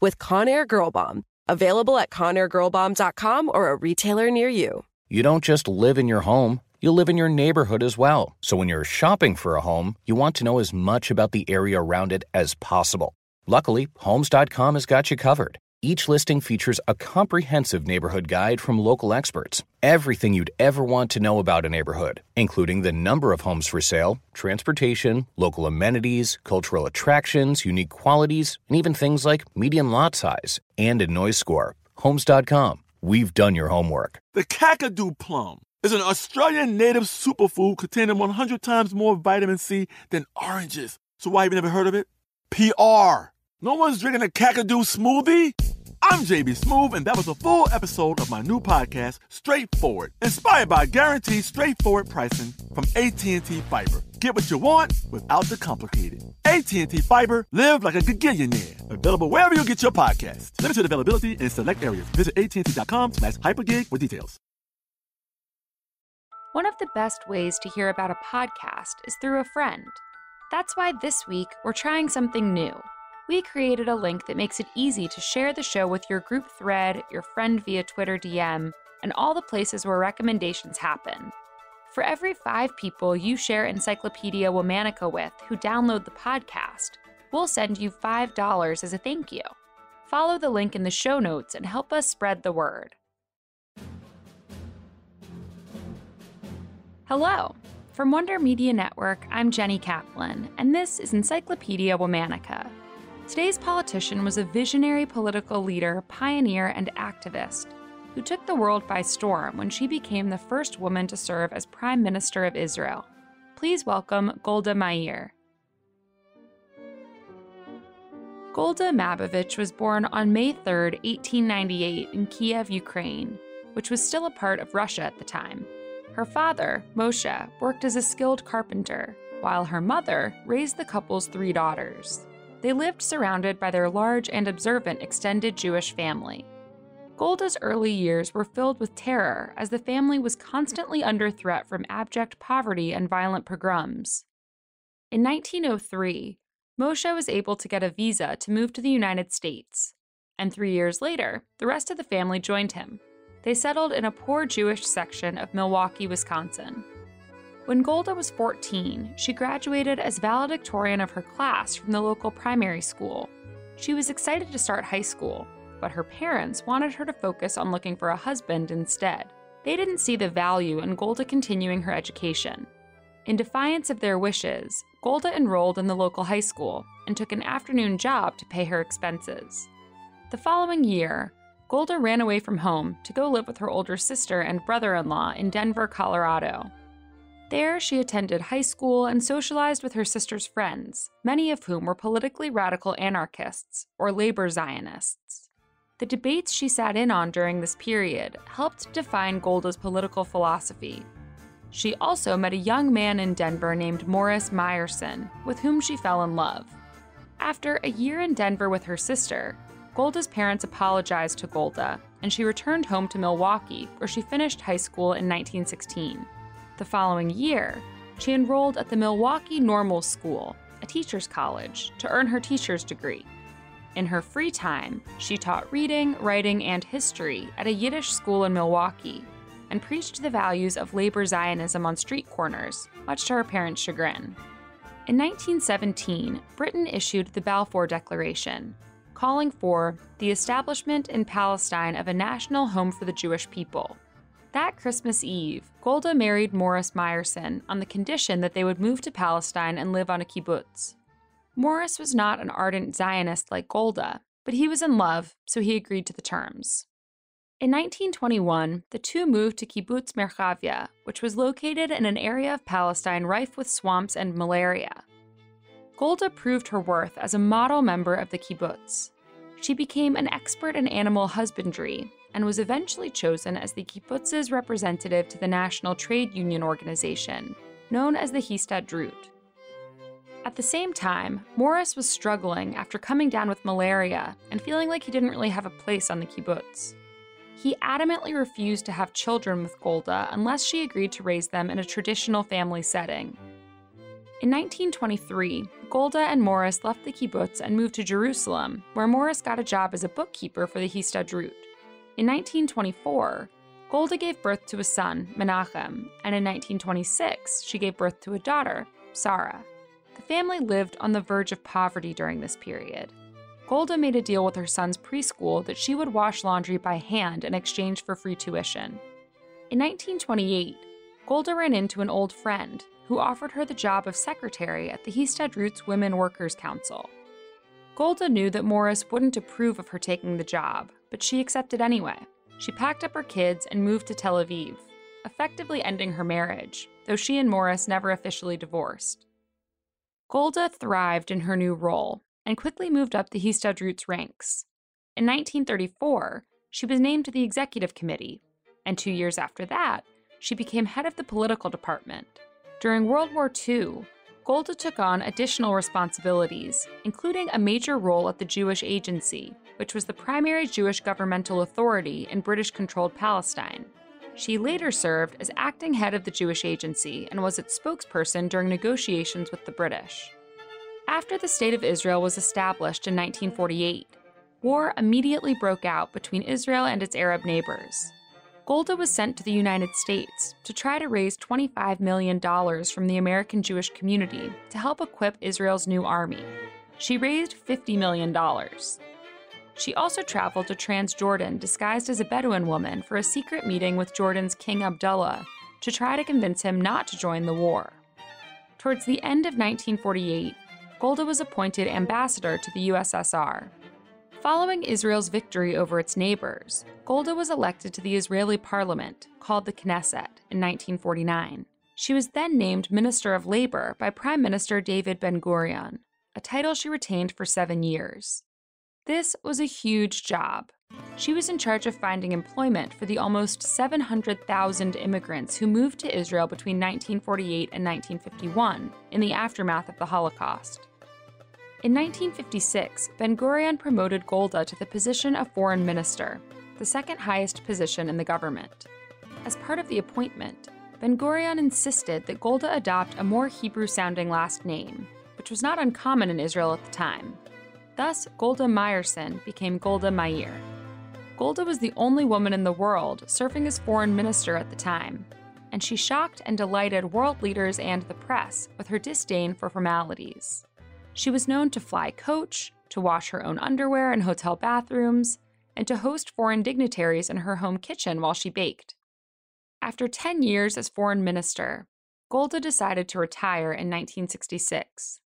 with Conair Girl Bomb. Available at ConairGirlBomb.com or a retailer near you. You don't just live in your home, you live in your neighborhood as well. So when you're shopping for a home, you want to know as much about the area around it as possible. Luckily, Homes.com has got you covered. Each listing features a comprehensive neighborhood guide from local experts. Everything you'd ever want to know about a neighborhood, including the number of homes for sale, transportation, local amenities, cultural attractions, unique qualities, and even things like median lot size and a noise score. Homes.com. We've done your homework. The Kakadu plum is an Australian native superfood containing 100 times more vitamin C than oranges. So why have you never heard of it? PR. No one's drinking a Kakadu smoothie? I'm JB Smoove, and that was a full episode of my new podcast, Straightforward, inspired by guaranteed straightforward pricing from AT&T Fiber. Get what you want without the complicated. AT&T Fiber, live like a gigillionaire. Available wherever you get your podcast. Limited availability in select areas. Visit AT&T.com slash hypergig for details. One of the best ways to hear about a podcast is through a friend. That's why this week we're trying something new – we created a link that makes it easy to share the show with your group thread, your friend via Twitter DM, and all the places where recommendations happen. For every five people you share Encyclopedia Womanica with who download the podcast, we'll send you $5 as a thank you. Follow the link in the show notes and help us spread the word. Hello. From Wonder Media Network, I'm Jenny Kaplan, and this is Encyclopedia Womanica Today's politician was a visionary political leader, pioneer, and activist who took the world by storm when she became the first woman to serve as Prime Minister of Israel. Please welcome Golda Meir. Golda Mabovich was born on May 3, 1898, in Kiev, Ukraine, which was still a part of Russia at the time. Her father, Moshe, worked as a skilled carpenter, while her mother raised the couple's three daughters they lived surrounded by their large and observant extended Jewish family. Golda's early years were filled with terror as the family was constantly under threat from abject poverty and violent pogroms. In 1903, Moshe was able to get a visa to move to the United States, and three years later, the rest of the family joined him. They settled in a poor Jewish section of Milwaukee, Wisconsin. When Golda was 14, she graduated as valedictorian of her class from the local primary school. She was excited to start high school, but her parents wanted her to focus on looking for a husband instead. They didn't see the value in Golda continuing her education. In defiance of their wishes, Golda enrolled in the local high school and took an afternoon job to pay her expenses. The following year, Golda ran away from home to go live with her older sister and brother in law in Denver, Colorado. There, she attended high school and socialized with her sister's friends, many of whom were politically radical anarchists or labor Zionists. The debates she sat in on during this period helped define Golda's political philosophy. She also met a young man in Denver named Morris Meyerson, with whom she fell in love. After a year in Denver with her sister, Golda's parents apologized to Golda, and she returned home to Milwaukee, where she finished high school in 1916. The following year, she enrolled at the Milwaukee Normal School, a teacher's college, to earn her teacher's degree. In her free time, she taught reading, writing, and history at a Yiddish school in Milwaukee and preached the values of labor Zionism on street corners, much to her parents' chagrin. In 1917, Britain issued the Balfour Declaration, calling for the establishment in Palestine of a national home for the Jewish people. That Christmas Eve, Golda married Morris Meyerson on the condition that they would move to Palestine and live on a kibbutz. Morris was not an ardent Zionist like Golda, but he was in love, so he agreed to the terms. In 1921, the two moved to Kibbutz Merchavia, which was located in an area of Palestine rife with swamps and malaria. Golda proved her worth as a model member of the kibbutz. She became an expert in animal husbandry and was eventually chosen as the kibbutz's representative to the National Trade Union Organization, known as the Histadrut. At the same time, Morris was struggling after coming down with malaria and feeling like he didn't really have a place on the kibbutz. He adamantly refused to have children with Golda unless she agreed to raise them in a traditional family setting. In 1923, Golda and Morris left the kibbutz and moved to Jerusalem, where Morris got a job as a bookkeeper for the Histadrut. In 1924, Golda gave birth to a son, Menachem, and in 1926, she gave birth to a daughter, Sarah. The family lived on the verge of poverty during this period. Golda made a deal with her son's preschool that she would wash laundry by hand in exchange for free tuition. In 1928, Golda ran into an old friend who offered her the job of secretary at the Histadrut's Women Workers Council. Golda knew that Morris wouldn't approve of her taking the job, but she accepted anyway. She packed up her kids and moved to Tel Aviv, effectively ending her marriage, though she and Morris never officially divorced. Golda thrived in her new role and quickly moved up the Histadrut's ranks. In 1934, she was named to the executive committee, and two years after that, she became head of the political department. During World War II, Golda took on additional responsibilities, including a major role at the Jewish Agency, which was the primary Jewish governmental authority in British controlled Palestine. She later served as acting head of the Jewish Agency and was its spokesperson during negotiations with the British. After the State of Israel was established in 1948, war immediately broke out between Israel and its Arab neighbors. Golda was sent to the United States to try to raise $25 million from the American Jewish community to help equip Israel's new army. She raised $50 million. She also traveled to Transjordan disguised as a Bedouin woman for a secret meeting with Jordan's King Abdullah to try to convince him not to join the war. Towards the end of 1948, Golda was appointed ambassador to the USSR. Following Israel's victory over its neighbors, Golda was elected to the Israeli parliament, called the Knesset, in 1949. She was then named Minister of Labor by Prime Minister David Ben Gurion, a title she retained for seven years. This was a huge job. She was in charge of finding employment for the almost 700,000 immigrants who moved to Israel between 1948 and 1951 in the aftermath of the Holocaust. In 1956, Ben Gurion promoted Golda to the position of foreign minister, the second highest position in the government. As part of the appointment, Ben Gurion insisted that Golda adopt a more Hebrew sounding last name, which was not uncommon in Israel at the time. Thus, Golda Meyerson became Golda Meir. Golda was the only woman in the world serving as foreign minister at the time, and she shocked and delighted world leaders and the press with her disdain for formalities. She was known to fly coach, to wash her own underwear in hotel bathrooms, and to host foreign dignitaries in her home kitchen while she baked. After 10 years as foreign minister, Golda decided to retire in 1966.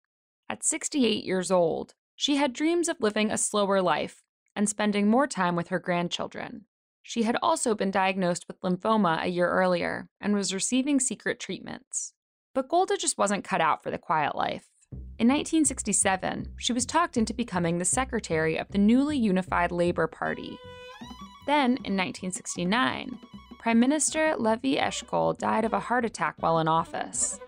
At 68 years old, she had dreams of living a slower life and spending more time with her grandchildren. She had also been diagnosed with lymphoma a year earlier and was receiving secret treatments. But Golda just wasn't cut out for the quiet life. In 1967, she was talked into becoming the secretary of the newly unified Labor Party. Then, in 1969, Prime Minister Levi Eshkol died of a heart attack while in office.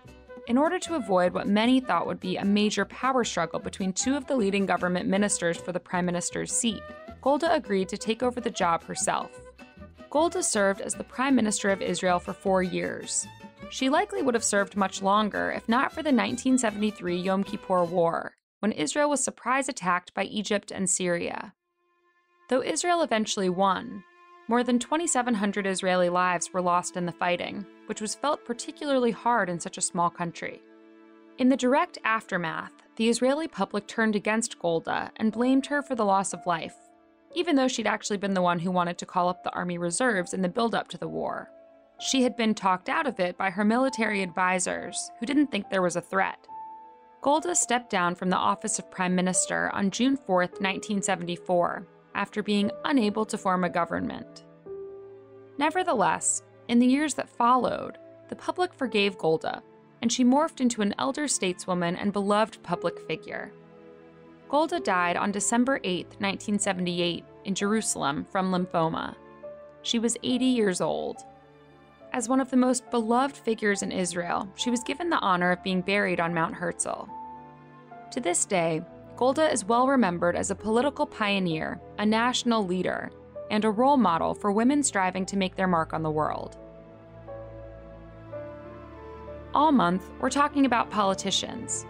In order to avoid what many thought would be a major power struggle between two of the leading government ministers for the prime minister's seat, Golda agreed to take over the job herself. Golda served as the prime minister of Israel for four years, she likely would have served much longer if not for the 1973 Yom Kippur War, when Israel was surprise attacked by Egypt and Syria. Though Israel eventually won, more than 2,700 Israeli lives were lost in the fighting, which was felt particularly hard in such a small country. In the direct aftermath, the Israeli public turned against Golda and blamed her for the loss of life, even though she'd actually been the one who wanted to call up the army reserves in the build up to the war. She had been talked out of it by her military advisors, who didn't think there was a threat. Golda stepped down from the office of Prime Minister on June 4, 1974, after being unable to form a government. Nevertheless, in the years that followed, the public forgave Golda, and she morphed into an elder stateswoman and beloved public figure. Golda died on December 8, 1978, in Jerusalem from lymphoma. She was 80 years old. As one of the most beloved figures in Israel, she was given the honor of being buried on Mount Herzl. To this day, Golda is well remembered as a political pioneer, a national leader, and a role model for women striving to make their mark on the world. All month, we're talking about politicians.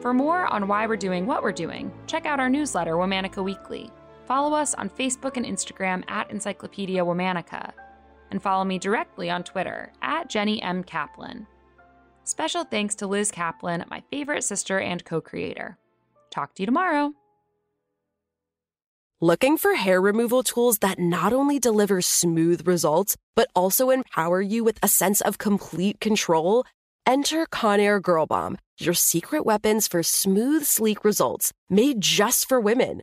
For more on why we're doing what we're doing, check out our newsletter, Womanica Weekly. Follow us on Facebook and Instagram at Encyclopedia Womanica, and follow me directly on Twitter at Jenny M. Kaplan. Special thanks to Liz Kaplan, my favorite sister and co creator. Talk to you tomorrow. Looking for hair removal tools that not only deliver smooth results, but also empower you with a sense of complete control? Enter Conair Girl Bomb, your secret weapons for smooth, sleek results made just for women.